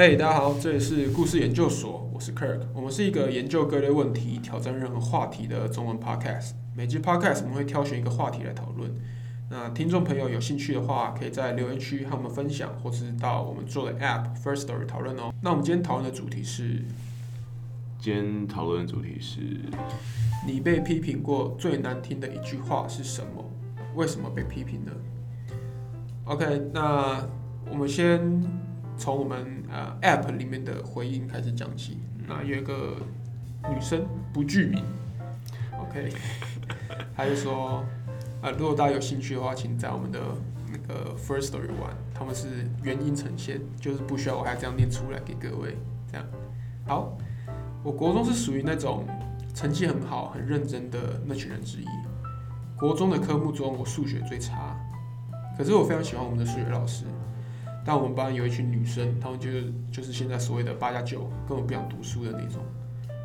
嘿大家好，这里是故事研究所，我是 Kirk。我们是一个研究各类问题、挑战任何话题的中文 podcast。每集 podcast 我们会挑选一个话题来讨论。那听众朋友有兴趣的话，可以在留言区和我们分享，或是到我们做的 app First Story 讨论哦。那我们今天讨论的主题是，今天讨论的主题是，你被批评过最难听的一句话是什么？为什么被批评呢？OK，那我们先从我们呃 app 里面的回应开始讲起。那有一个女生不具名，OK，她就说，啊，如果大家有兴趣的话，请在我们的那个 First Story 玩，他们是原音呈现，就是不需要我还这样念出来给各位。这样，好，我国中是属于那种成绩很好、很认真的那群人之一。国中的科目中，我数学最差，可是我非常喜欢我们的数学老师。但我们班有一群女生，她们就是就是现在所谓的八加九，根本不想读书的那种，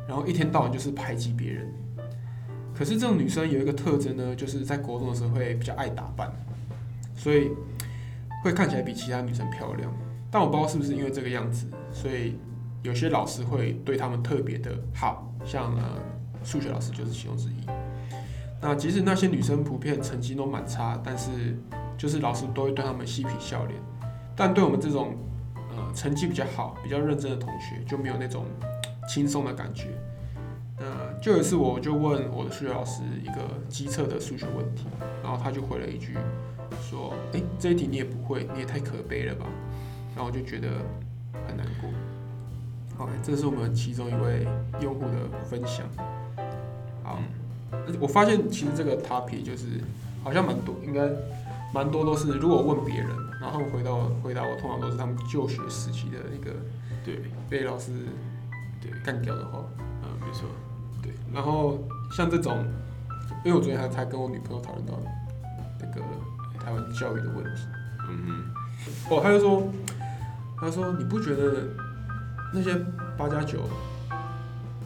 然后一天到晚就是排挤别人。可是这种女生有一个特征呢，就是在国中的时候会比较爱打扮，所以会看起来比其他女生漂亮。但我不知道是不是因为这个样子，所以有些老师会对她们特别的好，像呃数学老师就是其中之一。那即使那些女生普遍成绩都蛮差，但是就是老师都会对她们嬉皮笑脸。但对我们这种呃成绩比较好、比较认真的同学，就没有那种轻松的感觉。那就有一次，我就问我的数学老师一个机测的数学问题，然后他就回了一句说：“哎，这一题你也不会，你也太可悲了吧？”然后我就觉得很难过。好，这是我们其中一位用户的分享。好。我发现其实这个 topic 就是好像蛮多，应该蛮多都是如果问别人，然后回到回答我，通常都是他们就学时期的一个对被老师对干掉的话，嗯，没错，对。然后像这种，因为我昨天还才跟我女朋友讨论到那个台湾教育的问题，嗯哦，他就说，他说你不觉得那些八加九？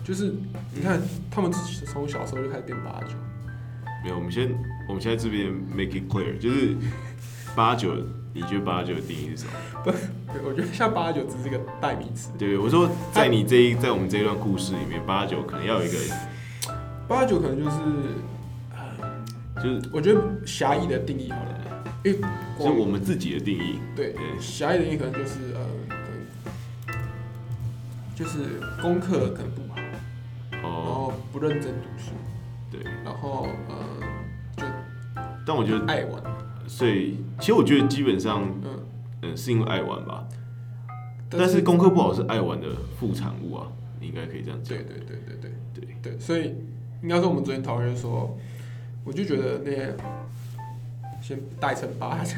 就是你看，他们自己从小时候就开始变八加九。没有，我们先，我们现在这边 make it clear，就是八九，你觉得八九的定义是什么？不，我觉得像八九只是一个代名词。对，我说在你这一，在我们这一段故事里面，八九可能要有一个，八九可能就是，就是我觉得狭义的定义好了，因为是我们自己的定义。对，狭义的定义可能就是呃，可能就是功课可能不好，然后。不认真读书，对，然后呃，就，但我觉得爱玩，所以其实我觉得基本上，嗯嗯，是因为爱玩吧。但是功课不好是爱玩的副产物啊，你应该可以这样讲。对对对对对对对，所以应该说我们昨天讨论说，我就觉得那些先带成八，八九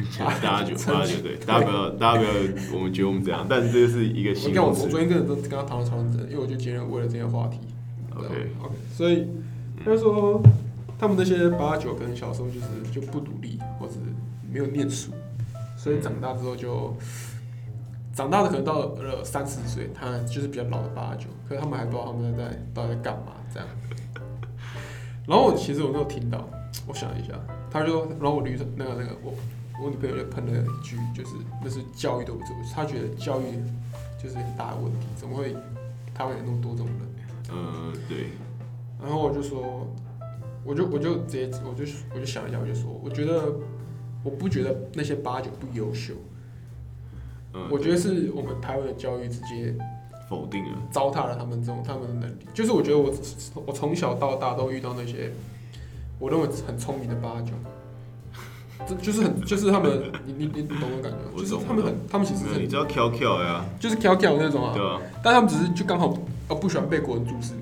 八九对，大家不要大家不要我们觉得我们这样，但是这是一个形容词。我昨天跟人都跟他讨论讨论，因为我就今天为了这些话题。OK OK，所以他说他们那些八九可能小时候就是就不独立，或者没有念书，所以长大之后就长大的可能到了三十岁，他就是比较老的八九，可是他们还不知道他们在到底在干嘛这样。然后我其实我都有听到，我想一下，他说，然后我女那个那个我我女朋友就喷了一句，就是那是教育的问题，他觉得教育就是很大的问题，怎么会他会有那么多这种人？嗯，对。然后我就说，我就我就直接我就我就想一下，我就说，我觉得我不觉得那些八九不优秀。嗯。我觉得是我们台湾的教育直接否定了、糟蹋了他们这种他们的能力。就是我觉得我我从小到大都遇到那些我认为很聪明的八九，这就是很就是他们，你你你懂我感觉？就是他们很他们其实你知道 QQ 呀，就是 QQ 那种啊。对啊。但他们只是就刚好。啊，不喜欢被国人注释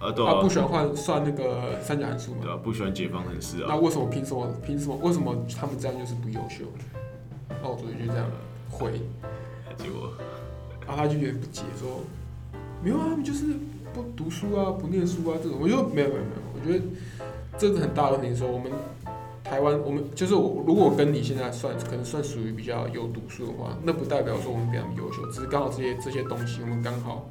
嘛？啊，对啊。不喜欢换算那个三角函数嘛？对啊，不喜欢解方程式啊。那为什么凭什么？凭什么？为什么他们这样就是不优秀？那我昨天就这样回，结果，然后他就有点不解，说没有啊，他们就是不读书啊，不念书啊这种。我就没有没有没有，我觉得这是很大的问题。说我们台湾，我们就是我，如果跟你现在算，可能算属于比较有读书的话，那不代表说我们比较优秀，只是刚好这些这些东西，我们刚好。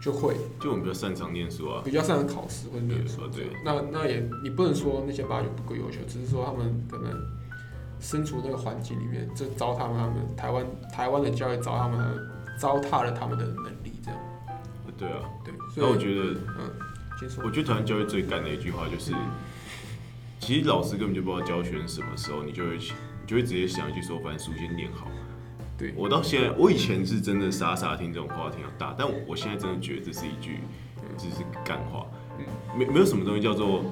就会，就我们比较擅长念书啊，比较擅长考试或者念书。对，那那也你不能说那些八九不够优秀，只是说他们可能身处那个环境里面，就糟蹋他们台湾台湾的教育，糟蹋他们糟蹋了他们的能力，这样。对啊，对。所以我觉得，嗯，我觉得台湾教育最干的一句话就是，其实老师根本就不知道教学生什么时候，你就会你就会直接想一句说，反正书先念好。对我到现在，我以前是真的傻傻听这种话听到大，但我现在真的觉得这是一句，只是干话。没没有什么东西叫做，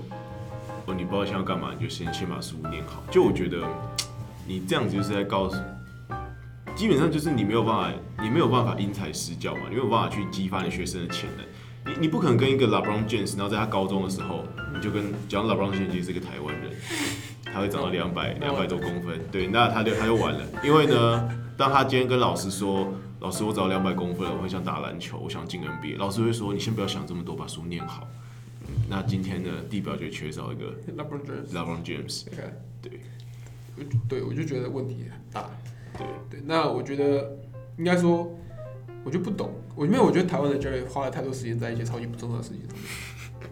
哦，你不知道现在要干嘛，你就先先把书念好。就我觉得，你这样子就是在告诉，基本上就是你没有办法，你没有办法因材施教嘛，你没有办法去激发你学生的潜能。你你不可能跟一个 LeBron James，然后在他高中的时候，你就跟讲 LeBron James 是一个台湾人，他会长到两百两百多公分，对，那他就他就完了，因为呢。当他今天跟老师说：“老师，我找两百公分了，我很想打篮球，我想进 NBA。”老师会说：“你先不要想这么多，把书念好。”那今天的地表就缺少一个 LeBron James。对，对，我就觉得问题很大。对对，那我觉得应该说，我就不懂，我因为我觉得台湾的教育花了太多时间在一些超级不重要的事情上面。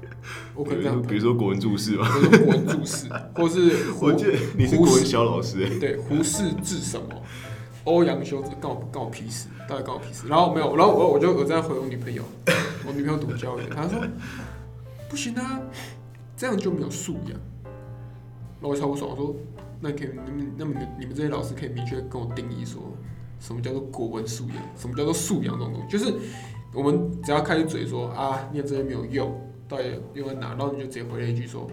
我可能这样，比如说国文注释吧，国文注释，或是 我记得你是国文小老师，对，胡适治什么？欧阳修子告告我屁事，到底告我屁事？然后没有，然后我我就我在回我女朋友，我女朋友读教育，她说不行啊，这样就没有素养。然后我超不爽，我说那可以，你们那么你们这些老师可以明确跟我定义说，什么叫做国文素养，什么叫做素养这种东西？就是我们只要开始嘴说啊，念这些没有用，到底用在哪？然后你就直接回了一句说，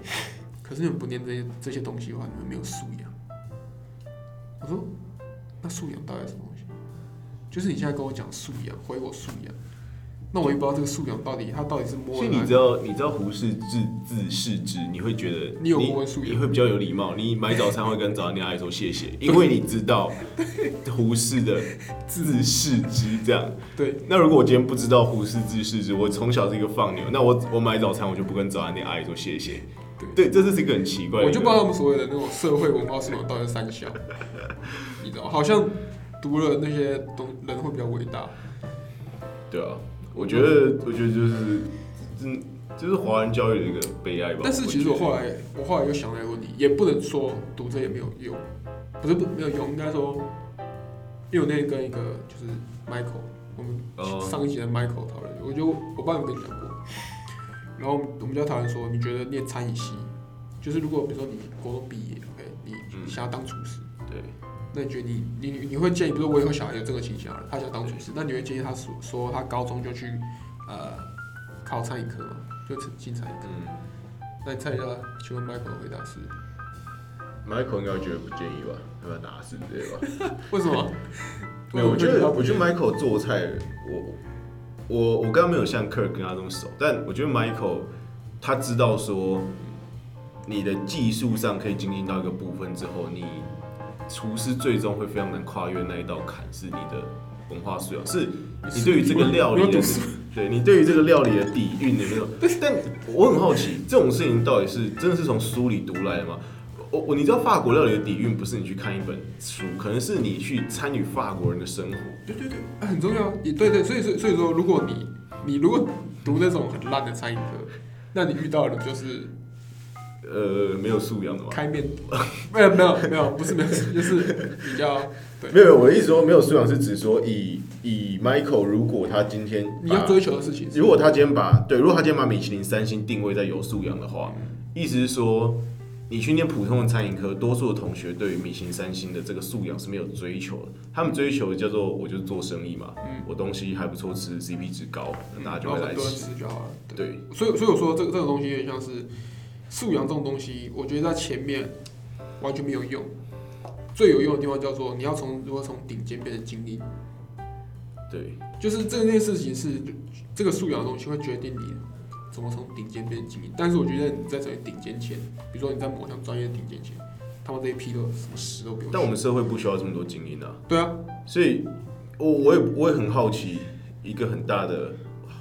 可是你们不念这些这些东西的话，你们没有素养。我说。那素养到底什么东西？就是你现在跟我讲素养，回我素养，那我也不知道这个素养到底它到底是摸。所以你知道，你知道胡适字字视之，你会觉得你有过素养，你会比较有礼貌。你买早餐会跟早餐店阿姨说谢谢，因为你知道胡适的字视之这样。对。那如果我今天不知道胡适字视之，我从小是一个放牛，那我我买早餐我就不跟早餐店阿姨说谢谢。对，这是一个很奇怪的。我就不知道他们所谓的那种社会文化素养到底是三小。你知道，好像读了那些东人会比较伟大。对啊，我觉得，我觉得就是，嗯，就是华人教育的一个悲哀吧。但是其实我后来，我后来又想了一个问题，也不能说读这也没有用，不是不没有用，应该说，因为我那天跟一个就是 Michael，我们上一集的 Michael 讨论，我就我爸有跟你讲过，然后我们就讨论说，你觉得念餐饮系，就是如果比如说你高中毕业，OK，你想要当厨师。那你觉得你你你会建议，比如说我以后小孩有这个倾向了，他想当厨师，那你会建议他说说他高中就去呃考餐饮科吗？就进餐饮科？嗯。那你猜一下，请问 Michael 的回答是？Michael 应该觉得不建议吧？要不要拿是之类吧？为什么？没有，我觉得我觉得 Michael 做菜，我我我刚刚没有像 Kirk 跟他这么熟，但我觉得 Michael 他知道说你的技术上可以精进到一个部分之后，你。厨师最终会非常难跨越那一道坎，是你的文化素养，是你对于这个料理的，对你对于这个料理的底蕴的没有。但我很好奇，这种事情到底是真的是从书里读来的吗？我我你知道法国料理的底蕴不是你去看一本书，可能是你去参与法国人的生活。对对对，很重要。也对对，所以所以所以说，如果你你如果读那种很烂的餐饮课，那你遇到的就是。呃，没有素养的吗？开面，没有没有没有，不是没有，就是比较对。没有，我的意思说没有素养是指说以以 Michael，如果他今天你要追求的事情，如果他今天把对，如果他今天把米其林三星定位在有素养的话，意思是说你去念普通的餐饮科，多数的同学对于米其林三星的这个素养是没有追求的，他们追求的叫做我就是做生意嘛，嗯，我东西还不错吃，CP 值高，那大家就会来吃就好了。对，所以所以我说这个这个东西有点像是。素养这种东西，我觉得在前面完全没有用。最有用的地方叫做你要从如何从顶尖变成精英。对，就是这件事情是这个素养的东西会决定你怎么从顶尖变成精英。但是我觉得你在成为顶尖前，比如说你在某项专业顶尖前，他们这一批都什么屎都不用。但我们社会不需要这么多精英啊。对啊，所以我我也我也很好奇一个很大的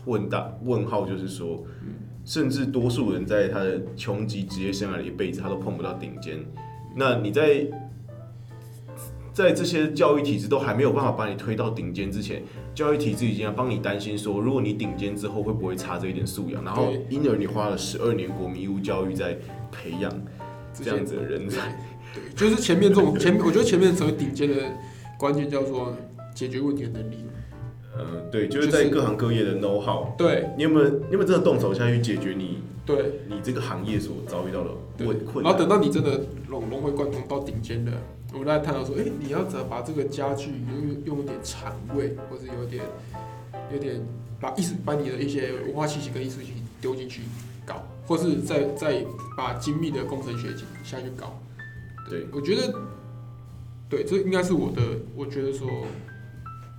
问大问号，就是说。甚至多数人在他的穷极职业生涯的一辈子，他都碰不到顶尖。那你在在这些教育体制都还没有办法把你推到顶尖之前，教育体制已经要帮你担心说，如果你顶尖之后会不会差这一点素养？然后因而你花了十二年国民义务教育在培养这样子的人才。对，就是前面这种前面，我觉得前面成为顶尖的关键叫做解决问题的能力。呃，对，就是在各行各业的 know how，对你有没有你有没有真的动手下去解决你对，你这个行业所遭遇到的对问困难？然后等到你真的融融会贯通到顶尖的，我们再探讨说，哎、你要怎么把这个家具用用一点禅味，或者有点有点把艺术把你的一些文化气息跟艺术气息丢进去搞，或是再再把精密的工程学下去搞。对，我觉得，对，这应该是我的，我觉得说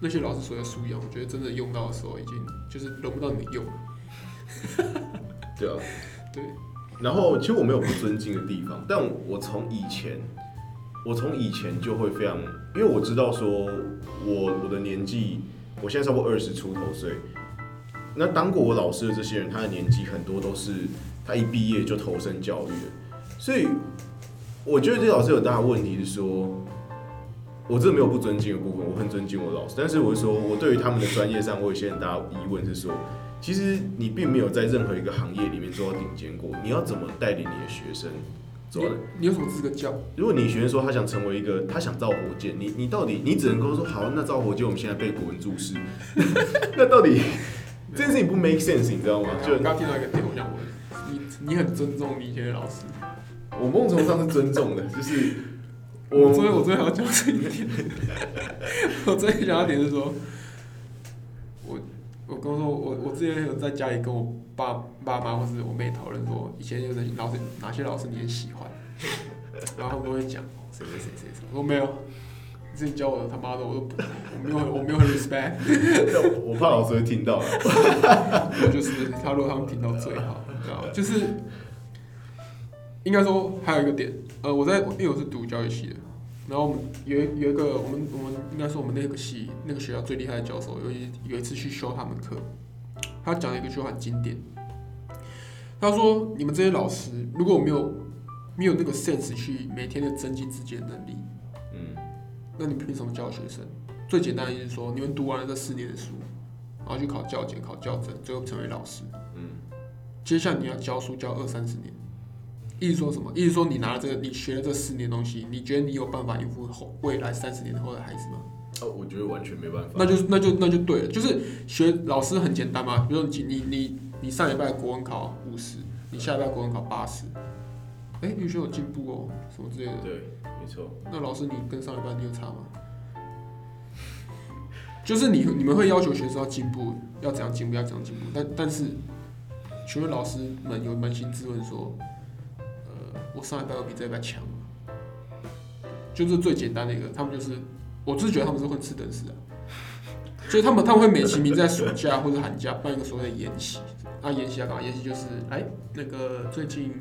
那些老师所谓的素养，我觉得真的用到的时候，已经就是轮不到你们用了。对啊，对。然后其实我没有不尊敬的地方，但我从以前，我从以前就会非常，因为我知道说我我的年纪，我现在差不多二十出头岁。那当过我老师的这些人，他的年纪很多都是他一毕业就投身教育了，所以我觉得这老师有大的问题是说，我真的没有不尊敬的部分，我很尊敬我的老师，但是我是说我对于他们的专业上，我有些很大的疑问是说，其实你并没有在任何一个行业里面做到顶尖过，你要怎么带领你的学生走到你你有什么资格教？如果你学生说他想成为一个，他想造火箭，你你到底你只能够说好，那造火箭我们现在背古文注释，那到底这件事情不 make sense，你知道吗？就我刚刚听到一个点，我想问你，你很尊重你以前的老师。我某种程度上是尊重的，就是我昨我天我昨天还要讲这一点，我昨天讲的点是说，我我跟我说我我之前有在家里跟我爸爸妈或是我妹讨论说，以前有的老师哪些老师你很喜欢，然后他们都会讲谁谁谁谁谁，我说没有，你自己教我的他妈的我都不，我没有我没有很 respect，我怕老师会听到了。我就是他如果他们听到最好，你知道吗？就是应该说还有一个点，呃，我在因为我是读教育系的，然后我们有有一个我们我们应该说我们那个系那个学校最厉害的教授，有一有一次去修他们课，他讲了一个句话很经典，他说你们这些老师如果没有没有那个 sense 去每天的增进自己的能力，嗯，那你凭什么教学生？最简单的就是说，你们读完了这四年的书，然后去考教检、考教证，最后成为老师。嗯，接下来你要教书教二三十年，意思说什么？意思说你拿了这个，你学了这四年东西，你觉得你有办法应付后未来三十年后的孩子吗？哦，我觉得完全没办法。那就那就那就对了，就是学老师很简单嘛。比如说你你你你上礼拜国文考五十，你下礼拜国文考八十，哎，你学有进步哦，什么之类的。对，没错。那老师，你跟上礼拜你有差吗？就是你你们会要求学生要进步，要怎样进步，要怎样进步，但但是，请问老师们有扪心自问说，呃，我上一班要比这一班强？就是最简单的一个，他们就是，我就是觉得他们是混吃等死啊，所以他们他们会美其名在暑假或者寒假办一个所谓的研习，啊，研习要干嘛？研习就是，哎，那个最近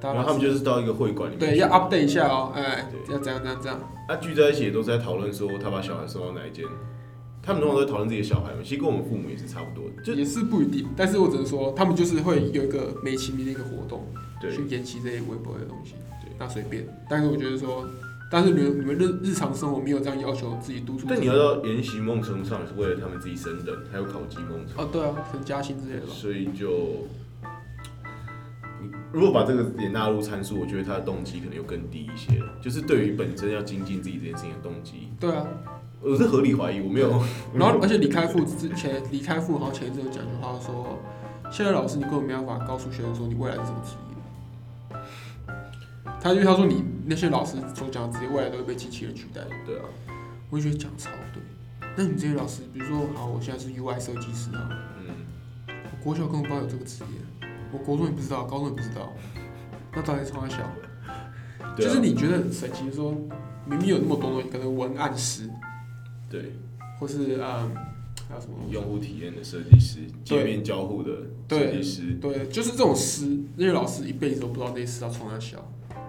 然后他们就是到一个会馆里面，对要 update 一下哦，哎，对要怎样怎样怎样。啊，聚在一起也都是在讨论说他把小孩送到哪一间。他们通常都在讨论自己的小孩嘛，其实跟我们父母也是差不多的。就也是不一定，但是我只能说，他们就是会有一个美其名的一个活动，对去研习这些微博的东西。对，那随便。但是我觉得说，但是你们你们日日常生活没有这样要求自己督促。但你要到研习梦程度上也是为了他们自己升等，还有考级梦程，哦，对啊，可能加薪之类的吧。所以就你如果把这个也纳入参数，我觉得他的动机可能又更低一些了，就是对于本身要精进自己这件事情的动机，对啊，我是合理怀疑，我没有。然后而且李开复之前，李开复好像前一阵有讲一句话说，现在老师你根本没办法告诉学生说你未来是什么职业。他因为他说你那些老师所讲的职业未来都会被机器人取代。对啊，我就觉得讲超对。那你这些老师，比如说，好，我现在是 UI 设计师啊，嗯，我国小根本不知道有这个职业，我国中也不知道，高中也不知道，那到底是从哪小？啊就是你觉得很神奇，说明明有那么多东西，可能文案师，对或是嗯，还有什么？用户体验的设计师，界面交互的设计师，对，就是这种师，那些老师一辈子都不知道那些师要从哪小，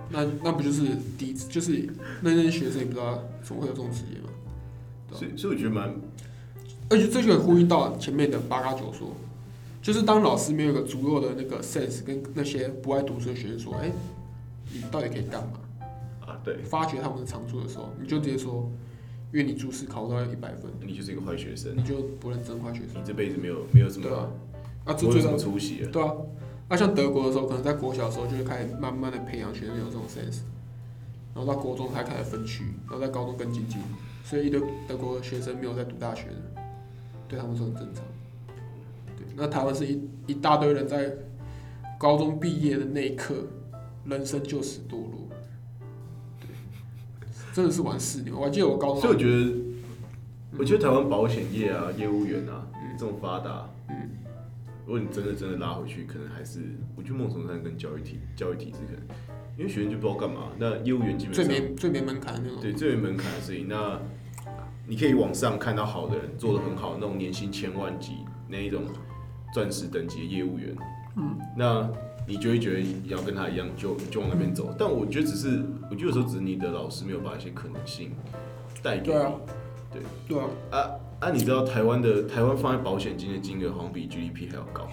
那那不就是第一，就是那些学生也不知道怎么会有这种职业嘛？所以所以我觉得蛮而且这就很呼应到前面的八嘎九说，就是当老师没有一个足够的那个 sense 跟那些不爱读书的学生说，哎、你到底可以干嘛？啊，对发掘他们的长处的时候，你就直接说，因为你注释考不到一百分，你就是一个坏学生，你就不认真坏学生，你这辈子没有没有什么对啊，啊，这最大出息了。对啊，那、像德国的时候，可能在国小的时候就会开始慢慢的培养学生有这种 sense，然后到国中才开始分区，然后在高中更精进，所以一堆德国的学生没有在读大学的，对他们说很正常。对，那台湾是一一大堆人在高中毕业的那一刻，人生就此堕落。对，真的是玩四年。我还记得我高中，所以我觉得，我觉得台湾保险业啊、业务员啊这么发达，嗯，如果你真的真的拉回去，可能还是我觉得梦从山跟教育体教育体制可能，因为学生就不知道干嘛，那业务员基本最上没最没门槛的那种。对最没门槛的事情，那你可以往上看到好的人做的很好，那种年薪千万级那一种钻石等级的业务员，嗯，那你就会觉得要跟他一样，就就往那边走。但我觉得只是，我觉得有时候只是你的老师没有把一些可能性带给你。对啊，对对啊，啊啊！你知道台湾的台湾放在保险金的金额好像比 GDP 还要高，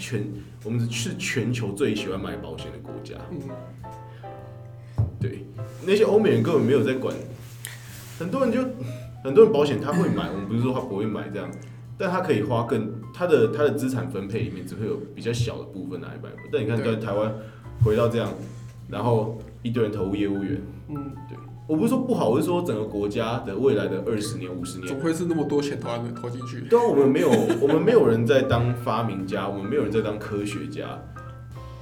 全我们是全球最喜欢买保险的国家。嗯，对，那些欧美人根本没有在管，很多人就很多人保险他会买，我们不是说他不会买这样，但他可以花更他的他的资产分配里面只会有比较小的部分拿来买。但你看对在台湾回到这样，然后一堆人投入业务员，嗯，我不是说不好，我是说整个国家的未来的二十年、五十年总会是那么多钱投在那投进去。对啊，我们没有，我们没有人在当发明家，我们没有人在当科学家，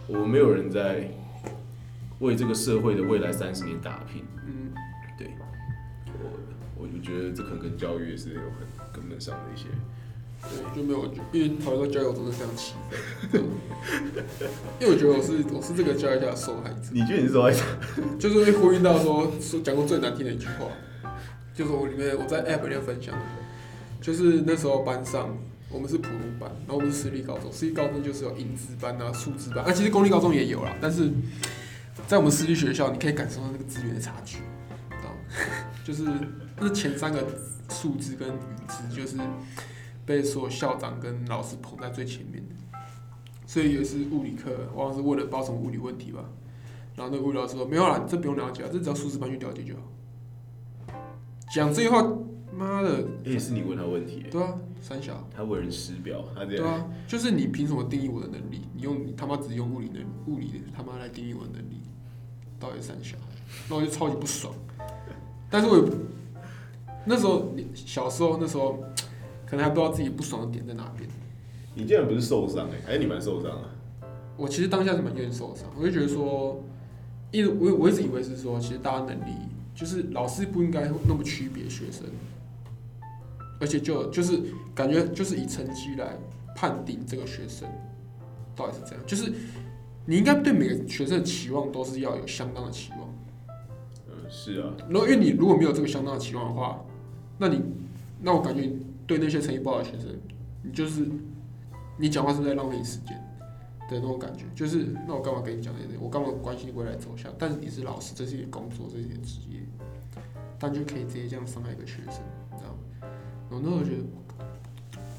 我们没有人在为这个社会的未来三十年打拼。嗯，对我我就觉得这可能跟教育也是有很根本上的一些。对，就没有，因为讨论到交友，我真的非常气愤。因为我觉得我是我是这个教育下的受害者。你觉得你是受害者？就是会呼应到说说讲过最难听的一句话，就是我里面我在 app 里面分享的，就是那时候班上我们是普通班，然后我们是私立高中，私立高中就是有英资班啊、数资班，啊其实公立高中也有啦，但是在我们私立学校，你可以感受到那个资源的差距，知道吗？就是那前三个数字跟语资，就是被所有校长跟老师捧在最前面的。所以有一次物理课，我好像是问了不知道什么物理问题吧，然后那个物理老师说没有啦，这不用了解啊，这只要数字班去了解就好。讲这句话，妈的，也是你问他问题，对啊，三小，他为人师表，他这样。对啊，就是你凭什么定义我的能力？你用你他妈只用物理能物理的他妈来定义我的能力，到底是三小？那我就超级不爽。但是我也那时候小时候那时候可能还不知道自己不爽的点在哪边。你竟然不是受伤哎、还是你蛮受伤啊？我其实当下是蛮愿意受伤，我就觉得说，一直我我一直以为是说，其实大家能力就是老师不应该那么区别学生，而且就就是感觉就是以成绩来判定这个学生到底是怎样，就是你应该对每个学生的期望都是要有相当的期望，嗯，是啊，然后因为你如果没有这个相当的期望的话，那你那我感觉你对那些成绩不好的学生，你就是你讲话是在浪费你时间的那种感觉？就是那我干嘛跟你讲这些？我干嘛关心你未来走向？但是你是老师，这是你工作，这是你的职业，但就可以直接这样伤害一个学生，你知道吗？我那时候觉得，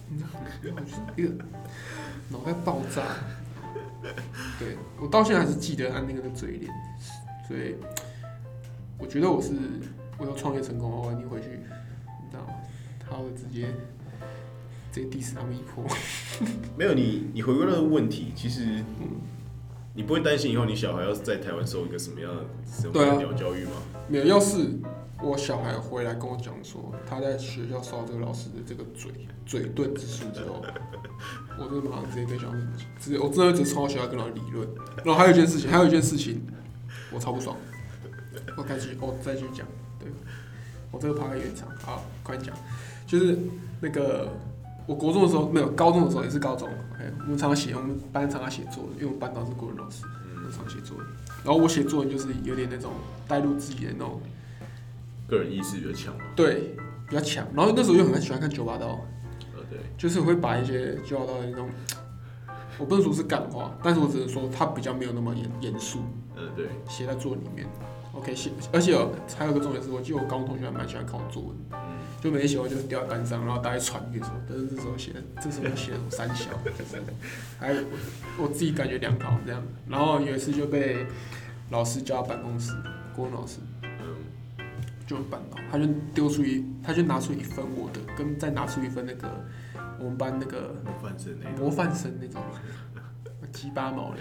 你知道吗，我就是一个脑袋爆炸。对我到现在还是记得他那个的嘴脸，所以我觉得我是我要创业成功的话，我一定回去，他会直接直接 diss 他们一波。没有你，你回归那个问题，其实你不会担心以后你小孩要是在台湾受一个什么样的什么对教育吗？没有，要是我小孩回来跟我讲说他在学校受到这个老师的这个嘴嘴遁之术之后，我真的马上直接跟小孩直接我真的直接冲到学校跟他理论。然后还有一件事情，还有一件事情，我超不爽。我再去，我再去讲。对，我这个爬开有点长，好，快讲。就是那个我国中的时候没有，高中的时候也是高中。OK，我们常常写，我们班常常写作文，因为我们班导是国文老师，我们常写作文。然后我写作文就是有点那种带入自己的那种。个人意识比较强嘛。对，比较强。然后那时候又很喜欢看九把刀，呃，对，就是会把一些九把刀的那种，我不能说是感化，但是我只能说他比较没有那么严严肃，呃，对，写在作文里面。OK，写，而且有还有个重点是，我记得我高中同学还蛮喜欢看我作文，嗯，就每写完就是掉在班上，然后大家传阅说，但是这时候写的，这时候写的什么三小，还我我自己感觉良好这样。然后有一次就被老师叫到办公室，郭文老师。嗯，就办到，他就丢出一，他就拿出一份我的，跟再拿出一份那个我们班那个模范生那种，模范生那，鸡巴毛嘞。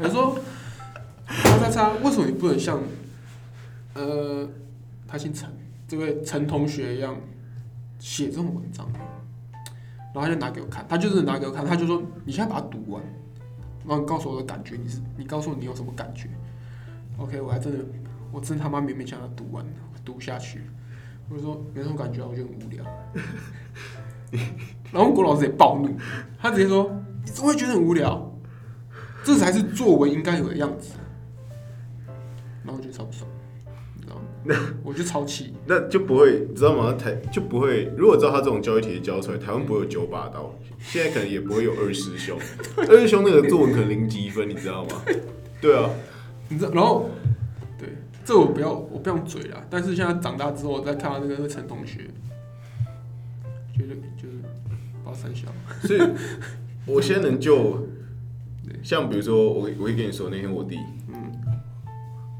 他说，叉叉叉，为什么你不能像，呃，他姓陈，这位陈同学一样写这种文章？然后他就拿给我看，他就是拿给我看，他就说你现在把它读完，然后你告诉我的感觉，你是你告诉我你有什么感觉？OK，我还真的我真他妈勉勉强强读完，读下去，我就说没什么感觉啊，我觉得很无聊。然后郭老师也暴怒，他直接说你怎么会觉得很无聊？这才是作文应该有的样子。然后我觉得超不爽，你知道吗？我就超气。那就不会，你知道吗？台就不会。如果知道他这种教育体系教出来，台湾不会有九把刀，现在可能也不会有二师兄。二师兄那个作文可能零积分，你知道吗？对啊，你知道，然后对这我不要，我不要嘴啦。但是现在长大之后，我再看到那个那个陈同学，觉得就是把三小，所以我现在能就，像比如说我我会跟你说那天我弟，嗯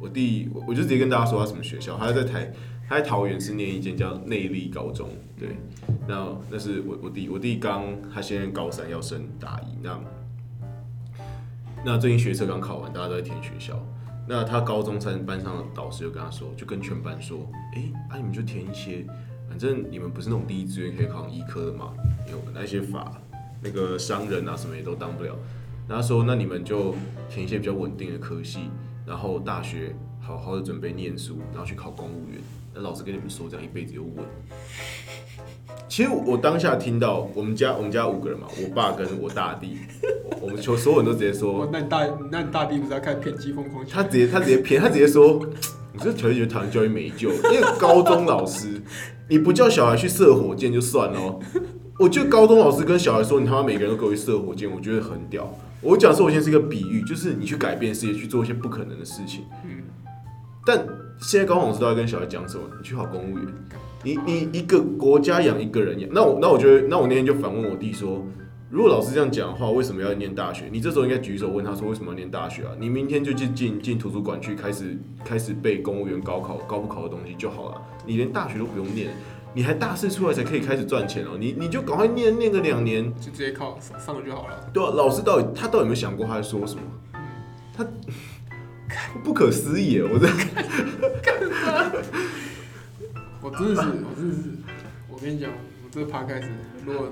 我弟我我就直接跟大家说他什么学校，他在台他在桃园是念一间叫内力高中，对，那那是我我弟我弟刚他现在高三要升大一，那那最近学测刚考完，大家都在填学校。那他高中三班上的导师就跟他说，就跟全班说，哎、啊你们就填一些，反正你们不是那种第一志愿可以考上医科的嘛，有那些法那个商人啊什么也都当不了。然后他说，那你们就填一些比较稳定的科系，然后大学好好的准备念书，然后去考公务员。那老师跟你们说，这样一辈子有稳。其实我当下听到，我们家我们家五个人嘛，我爸跟我大弟，我们就所有人都直接说，我那你大那你大弟不是要看偏激疯狂？他直接他直接偏，他直接说，我这条觉得台湾教育没救，因为高中老师你不叫小孩去射火箭就算了哦，我觉得高中老师跟小孩说你他妈每个人都给我去射火箭，我觉得很屌。我讲射火箭是一个比喻，就是你去改变世界，去做一些不可能的事情。嗯，但现在高中老师都在跟小孩讲什么？你去考公务员，你你一个国家养一个人养，那我那我觉得，那我那天就反问我弟说，如果老师这样讲的话，为什么要念大学？你这时候应该举手问他说，为什么要念大学啊？你明天就进进进图书馆去开始开始背公务员高考高不考的东西就好了，你连大学都不用念。你还大四出来才可以开始赚钱哦，你你就赶快念念个两年，就直接靠上就好了。对啊，老师到底他到底有没有想过他在说什么？他 不可思议耶！我真的 我真的是，我真的是，我跟你讲，我这个 podcast 如果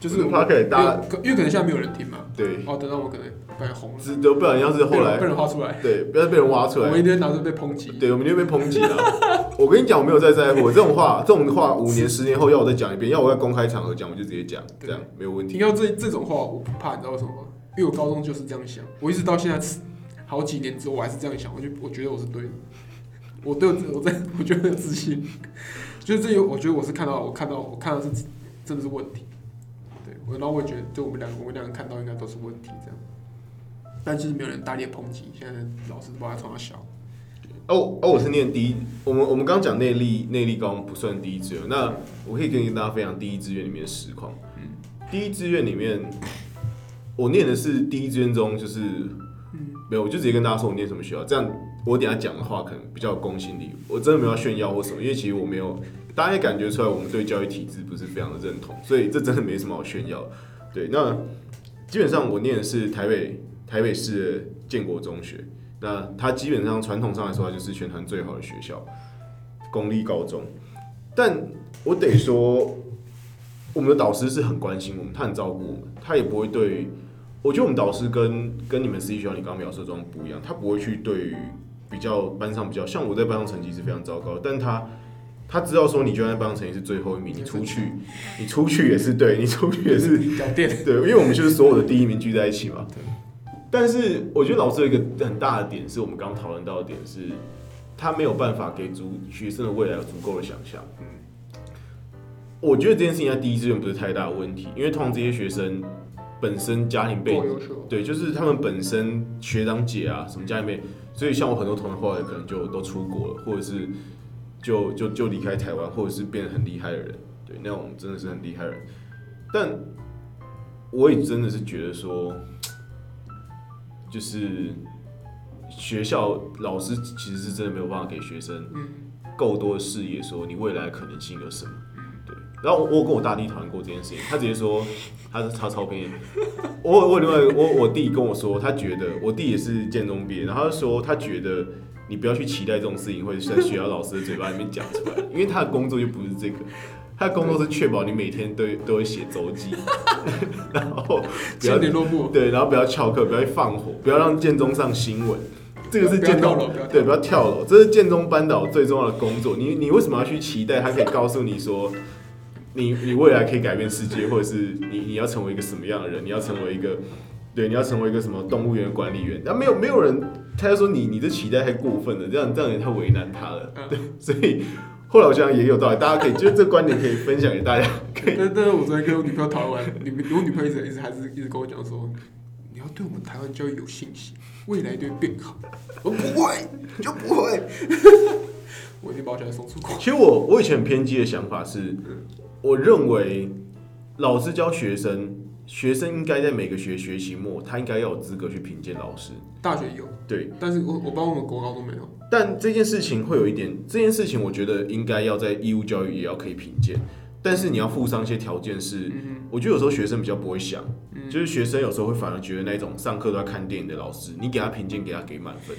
就是这个 podcast 大因为可能现在没有人听嘛，对，哦，等到我可能不然红了，值得，不然要是后来被人画出来，对，不要被人挖出来我们一，定会拿着被抨击。对，我们就被抨击了。我跟你讲，我没有在在乎，这种话，这种话五年、十年后要我再讲一遍，要我在公开场合讲，我就直接讲，这样没有问题。听到这这种话，我不怕，你知道为什么吗？因为我高中就是这样想，我一直到现在好几年之后，我还是这样想，我就我觉得我是对的，我对我我在我觉得很有自信，就是这有，我觉得我是看到我看到我看到是真的是问题，对，我然后我也觉得，就我们两个我们两个看到应该都是问题这样，但就是没有人大力的抨击，现在老师都不知道他从哪小，哦哦，我是念第一，我们我们刚讲内力内力高不算第一志愿，那我可以跟大家分享第一志愿里面的实况。嗯第一志愿里面，我念的是第一志愿中就是嗯没有，我就直接跟大家说我念什么学校，这样我等下讲的话可能比较有公信力。我真的没有炫耀或什么，因为其实我没有，大家也感觉出来我们对教育体制不是非常的认同，所以这真的没什么好炫耀。对，那基本上我念的是台北台北市的建国中学，那它基本上传统上来说，它就是全台最好的学校，公立高中。但我得说，我们的导师是很关心我们，他很照顾我们，他也不会对。我觉得我们导师跟跟你们私立学校你刚刚描述的状况不一样，他不会去对于比较班上比较像我在班上成绩是非常糟糕，但他他知道说你就算在班上成绩是最后一名，你出去你出去也是对你出去也是对，因为我们就是所有的第一名聚在一起嘛。但是我觉得老师有一个很大的点，是我们刚刚讨论到的点是，他没有办法给足学生的未来有足够的想象。嗯我觉得这件事情在第一志愿不是太大的问题，因为通常这些学生本身家庭背景，对，就是他们本身学长姐啊，什么家里面，所以像我很多同学后来可能就都出国了，或者是就就就离开台湾，或者是变得很厉害的人，对，那种真的是很厉害的人。但我也真的是觉得说，就是学校老师其实是真的没有办法给学生嗯够多的视野，说你未来的可能性有什么。对，然后我我跟我大弟讨论过这件事情，他直接说他是他超偏。我我另外我我弟跟我说，他觉得我弟也是建中毕业，然后他就说他觉得你不要去期待这种事情会在学校老师的嘴巴里面讲出来，因为他的工作就不是这个。他的工作是确保你每天都都会写周记，然后不要签联络簿，对，然后不要翘课，不要放火，不要让建中上新闻。这个是建中对，不要跳楼，这是建中班导最重要的工作。你你为什么要去期待他可以告诉你说，你你未来可以改变世界，或者是你你要成为一个什么样的人？你要成为一个对，你要成为一个什么动物园管理员？那没有没有人，他就说你你这期待太过分了，这样这样也太为难他了。嗯 对，所以后来我想也有道理，大家可以就是这观点可以分享给大家。可以但但是我昨天跟我女朋友讨论完，女我女朋友一直一直还是一直跟我讲说，你要对我们台湾教育有信心，未来一定会变好。我不会，就不会。我已经把我小孩送出国。其实我我以前很偏激的想法是，我认为老师教学生，学生应该在每个学学期末，他应该要有资格去评鉴老师。大学有，对，但是我我不知道我们国高都没有。但这件事情会有一点，这件事情我觉得应该要在义务教育也要可以评鉴，但是你要附上一些条件是，嗯我觉得有时候学生比较不会想，嗯。就是学生有时候会反而觉得那种上课都在看电影的老师，你给他评鉴，给他给满分，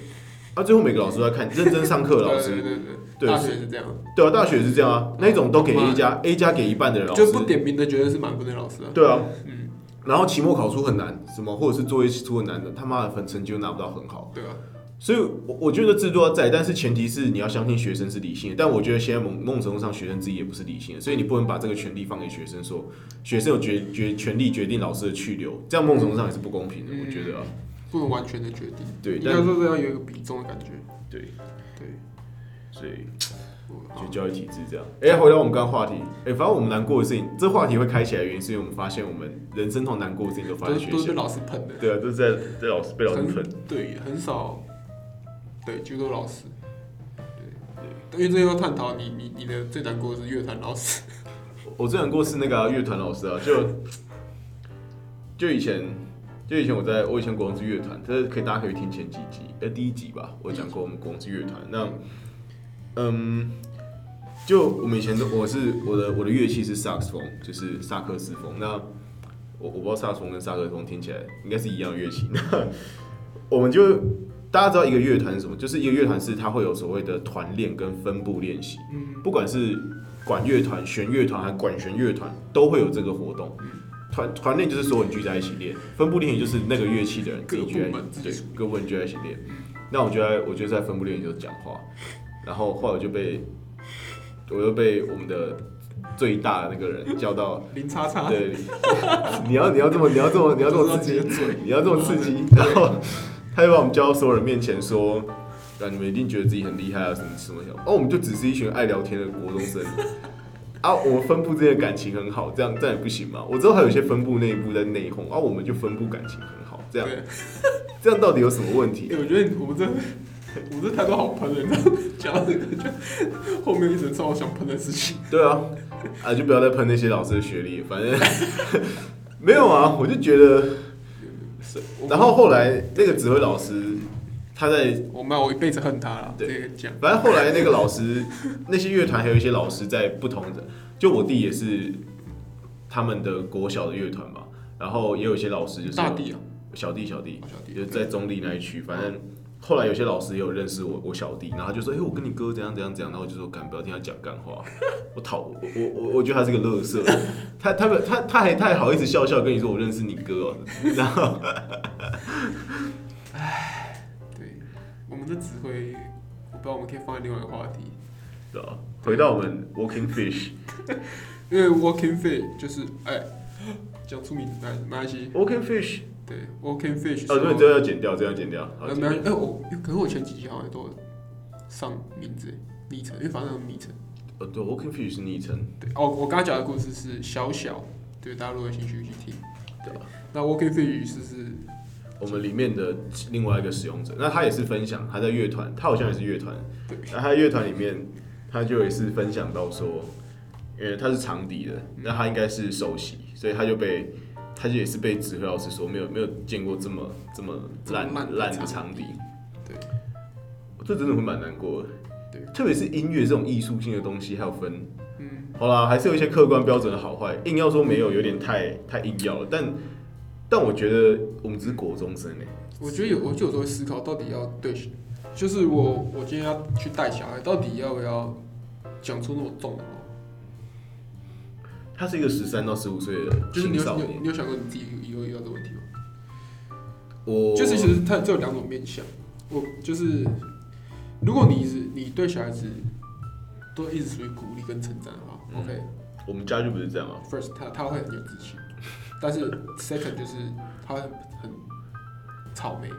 啊，最后每个老师都在看认真上课的老对师，对对对，大学是这样，对啊，大学也是这样啊，那种都给 A 加，A 加给一半的人老师。就，不点名的觉得是满分的老师啊。对啊，嗯，然后期末考出很难，什么或者是作业出很难的，他妈的分成绩又拿不到很好，对啊，所以我我觉得制度要在，但是前提是你要相信学生是理性的。但我觉得现在某某种程度上，学生自己也不是理性的，所以你不能把这个权利放给学生说，学生有决决权利决定老师的去留，这样某种程度上也是不公平的，嗯我觉得啊，不能完全的决定，对，但应该说是要有一个比重的感觉。对对，所以我就教育体制这样。哎、回到我们刚刚话题，哎、反正我们难过的事情，这话题会开起来的原因是因为我们发现我们人生中难过的事情都发生学校都都是被，老师喷的，对啊，都是在在老师被老师喷。对，很少，对，就都老师，对，因为这要探讨你你你的最难过的是乐团老师，我最难过是那个啊乐、团老师啊，就就以前就以前我在我以前国中是乐团，这可以大家可以听前几集，呃第一集吧，我讲过我们国中是乐团。那嗯，就我们以前都我是我的我的乐器是萨克斯风，就是萨克斯风。那我我不知道萨克斯风跟萨克斯风听起来应该是一样的乐器。那我们就大家知道一个乐团是什么？就是一个乐团是它会有所谓的团练跟分部练习。嗯，不管是管乐团、弦乐团还是管弦乐团，都会有这个活动。团团练就是所有人聚在一起练，分部练习就是那个乐器的人自己聚在各部门对各部门聚在一起练。那我觉得我觉得在分部练习就是讲话，然后后来我就被我又被我们的最大的那个人叫到，零叉叉，对，你要你要这么你要这么你要这么刺激你要这么刺激，然后他就把我们叫到所有人面前说。啊！你们一定觉得自己很厉害啊，什么什么的。哦，我们就只是一群爱聊天的国中生。啊，我们分部之间的感情很好，这样这样也不行吗？我知道还有一些分部内部在内讧，啊，我们就分部感情很好，这样对，这样到底有什么问题哎、？我觉得我们这我们这太多好喷了，你知道吗？讲到这个就后面一直超想喷的事情，对啊，啊，就不要再喷那些老师的学历，反正 没有啊，我就觉得。我然后后来那个指挥老师，他在我们我一辈子恨他了，对这个讲，反正后来那个老师，那些乐团还有一些老师在不同的，就我弟也是他们的国小的乐团嘛，然后也有一些老师就是大弟啊，小弟小弟哦，小弟就在中立那一区，反正后来有些老师也有认识我我小弟，然后他就说，哎、我跟你哥怎样怎样怎样，然后我就说，敢不要听他讲干话，我讨我我我我觉得他是个乐色，他他们他他还他还好意思笑笑跟你说我认识你哥、哦，然后对，我们的指挥，我不知道我们可以放在另外一个话题，对。吧？回到我们 Walking Fish。因为 Walking Fish 就是哎，讲出名字没没关系，Walking Fish，对 Walking Fish，哦，对，说这要剪掉，这要剪掉。好呃，没关系，哎、我可是我前几集好像都上名字昵称，因为反正有昵称。呃，对，Walking Fish 是昵称，对，哦，我刚刚讲的故事是小小，对，大家如果有兴趣去听。对吧？那 Walking Fish 是是我们里面的另外一个使用者，那他也是分享，他在乐团，他好像也是乐团，对那他在乐团里面，他就也是分享到说，因为他是长笛的，那他应该是首席，所以他就被，他就也是被指挥老师说没有没有见过这么这么烂烂的烂的长长笛，对，这真的会蛮难过的，对，特别是音乐这种艺术性的东西，还有分。嗯，好啦，还是有一些客观标准的好坏，硬要说没有，有点太太硬要了。但但我觉得我们只是国中生哎，我觉得有，我就有时候会思考，到底要对，就是我我今天要去带小孩，到底要不要讲出那么重的话？他是一个十三到十五岁的就是你有你有年。你有想过你自己以后遇到这个问题吗？我就是其实他这有两种面向，我就是如果你是你对小孩子都一直属于鼓励跟称赞的话、嗯 o k 我们家就不是这样啊。first 他他会很有自信，但是 second 就是他会很很草莓，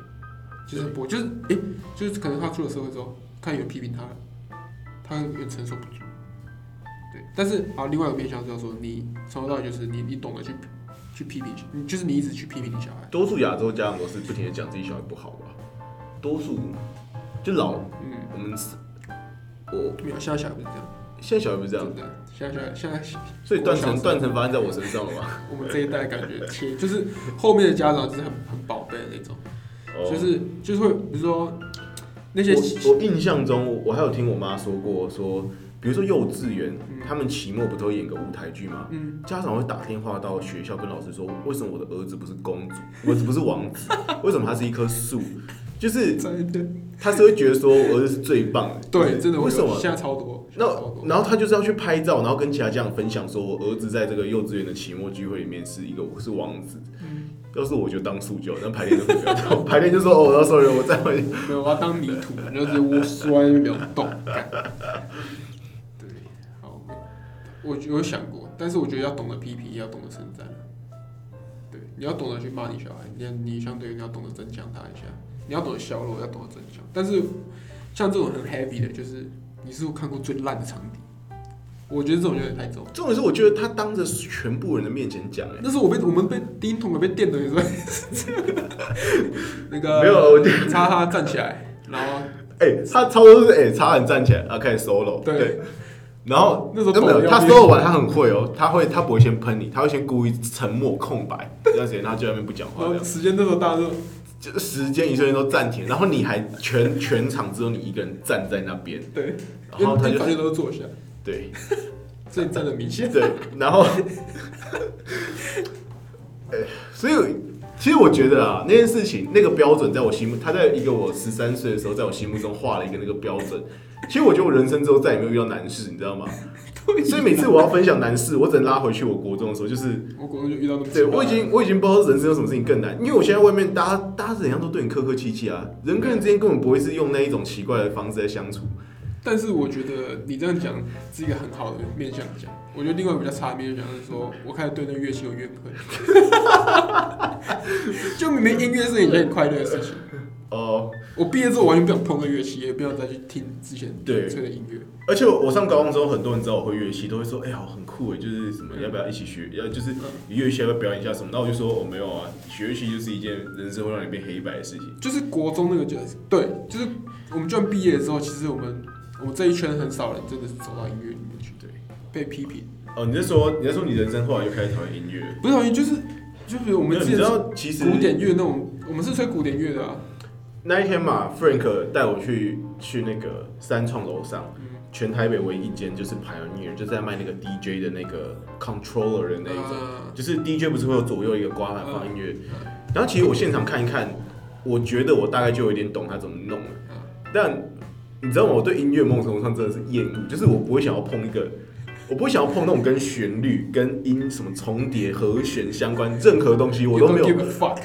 就是我就是诶、就是可能他出了社会之后，看有人批评他，他有点承受不住。对，但是啊，另外一个面向就是说，你从头到尾就是你你懂得去去批评，你就是你一直去批评你小孩，多数亚洲家长都是不停的讲自己小孩不好吧？多数就老嗯，我们我没有，现在小孩不是这样，现在小孩不是这样，真的，现在小孩现在所以断层断层发生在我身上了吗？我们这一代感觉切，就是后面的家长就是很很宝贝的那种，哦。就是就是会比如说那些我我印象中，我还有听我妈说过，说比如说幼稚园，嗯他们期末不都会演个舞台剧吗？嗯，家长会打电话到学校跟老师说，为什么我的儿子不是公主，我儿子不是王子，为什么他是一棵树？就是他是会觉得说我儿子是最棒的，对，真的为什么？现在超多，那然后他就是要去拍照，然后跟其他家长分享说，我儿子在这个幼稚园的期末聚会里面是一个是王子。嗯要是我就当塑胶，那排练就不要到，排练就说哦，我要 sorry，我再回。没有，我要当泥土，你就直接窝摔不要动。我我有想过，但是我觉得要懂得批评，也要懂得称赞。对，你要懂得去骂你小孩，你你相对于你要懂得增强他一下，你要懂得削弱，要懂得增强。但是像这种很 heavy 的，就是你是我看过最烂的场底，我觉得这种有点太重。重点是，我觉得他当着全部人的面前讲，哎，那是我被我们被第一桶的被电的时候，那个没有我叉叉站起来，然后哎、他超多是哎，插、很站起来，然后开始 solo，对然后那时候没有，他抖得要命 solo 完他很会哦，他会他不会先喷你，他会先故意沉默空白，这段时间他就在那边不讲话，时间那时候大家都就时间一瞬间都暂停，然后你还全全场只有你一个人站在那边，对，然后他就因为反正都坐下，对所以站的明显。对，然后，哎，所以其实我觉得啊，那件事情那个标准在我心目，他在一个我十三岁的时候，在我心目中画了一个那个标准。其实我觉得我人生之后再也没有遇到难事，你知道吗？所以每次我要分享难事，我只能拉回去我国中的时候，就是我国中就遇到那么对我已经我已经不知道人生有什么事情更难，因为我现在外面大家大家怎样都对你客客气气啊，人跟人之间根本不会是用那一种奇怪的方式在相处。但是我觉得你这样讲是一个很好的面向讲。我觉得另外比较差的面向讲是说，我开始对那个乐器有怨恨。就明明音乐是一件很快乐的事情，哦、我毕业之后完全不想碰那乐器，也不想再去听之前对吹的音乐。而且我我上高中之后，很多人知道我会乐器，都会说：“哎呀，很酷哎，就是什么要不要一起学？要就是你乐器要不要表演一下什么？”那我就说：“我、没有啊，学乐器就是一件人生会让你变黑白的事情。就是国中那个角色对，就是我们就算毕业之后，其实我们我们这一圈很少人真的是走到音乐里面去，对，被批评。”哦，你是说你在说你人生后来就开始讨厌音乐？不是讨厌，就是就是我，们之前古典乐那种，我们是吹古典乐的啊。那一天嘛，Frank 带我去去那个三创楼上，嗯全台北唯一一间就是 Pioneer，就在卖那个 DJ 的那个 controller 的那一种。嗯就是 DJ 不是会有左右一个刮板放音乐嗯，然后其实我现场看一看，我觉得我大概就有点懂他怎么弄了嗯。但你知道吗？我对音乐某种程度上真的是厌恶，就是我不会想要碰一个，我不会想要碰那种跟旋律、跟音什么重叠、和弦相关任何东西，我都没有。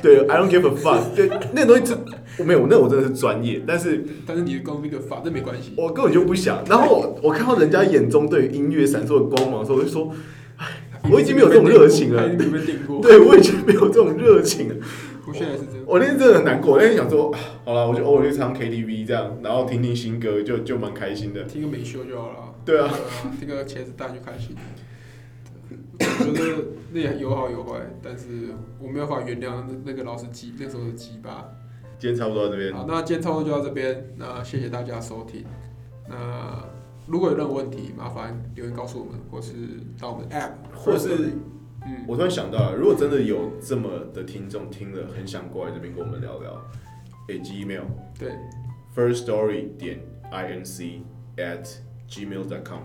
对，I don't give a fuck。对，那个东西真我没有，那我真的是专业，但是但是你跟 give a fuck 这没关系。我根本就不想。然后我我看到人家眼中对于音乐闪烁的光芒的时候，我就说，哎，我已经没有这种热情了。对，我已经没有这种热情了。我现在是这样。我那天真的很难过，我那天想说，啊好了，我就偶尔去唱 KTV 这样，然后听听新歌，就就蛮开心的。听个美秀就好了。对啊，听个茄子蛋就开心了。我觉得那也有好有坏，但是我没有办法原谅那那个老师鸡那时候的鸡巴。今天差不多到这边，好，那今天差不多就到这边，那谢谢大家收听。那如果有任何问题，麻烦留言告诉我们，或是到我们的 App，或是嗯，我突然想到了，如果真的有这么的听众听了，很想过来这边跟我们聊聊，诶、寄 email 对，first story 点 i n c at gmail dot com。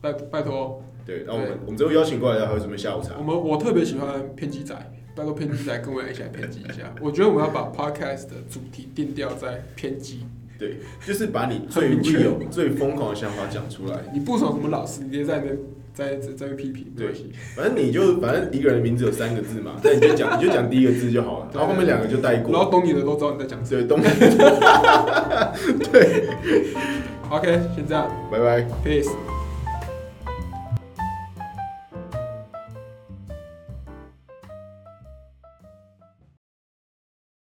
拜拜托，对，那我们我们之后邀请过来的还会准备下午茶我。们我特别喜欢偏激仔，拜托偏激仔跟我一起来偏激一下。我觉得我们要把 Podcast 的主题定调在偏激，对，就是把你最很明确 real、最疯狂的想法讲出来。你不爽什么老师，你直接在那边在在在批评，对反正你就反正一个人的名字有三个字嘛，那你就讲你就讲第一个字就好了，然后后面两个就带过然后。懂你的都知道你在讲什么。对，东，OK，先这样拜拜。，peace。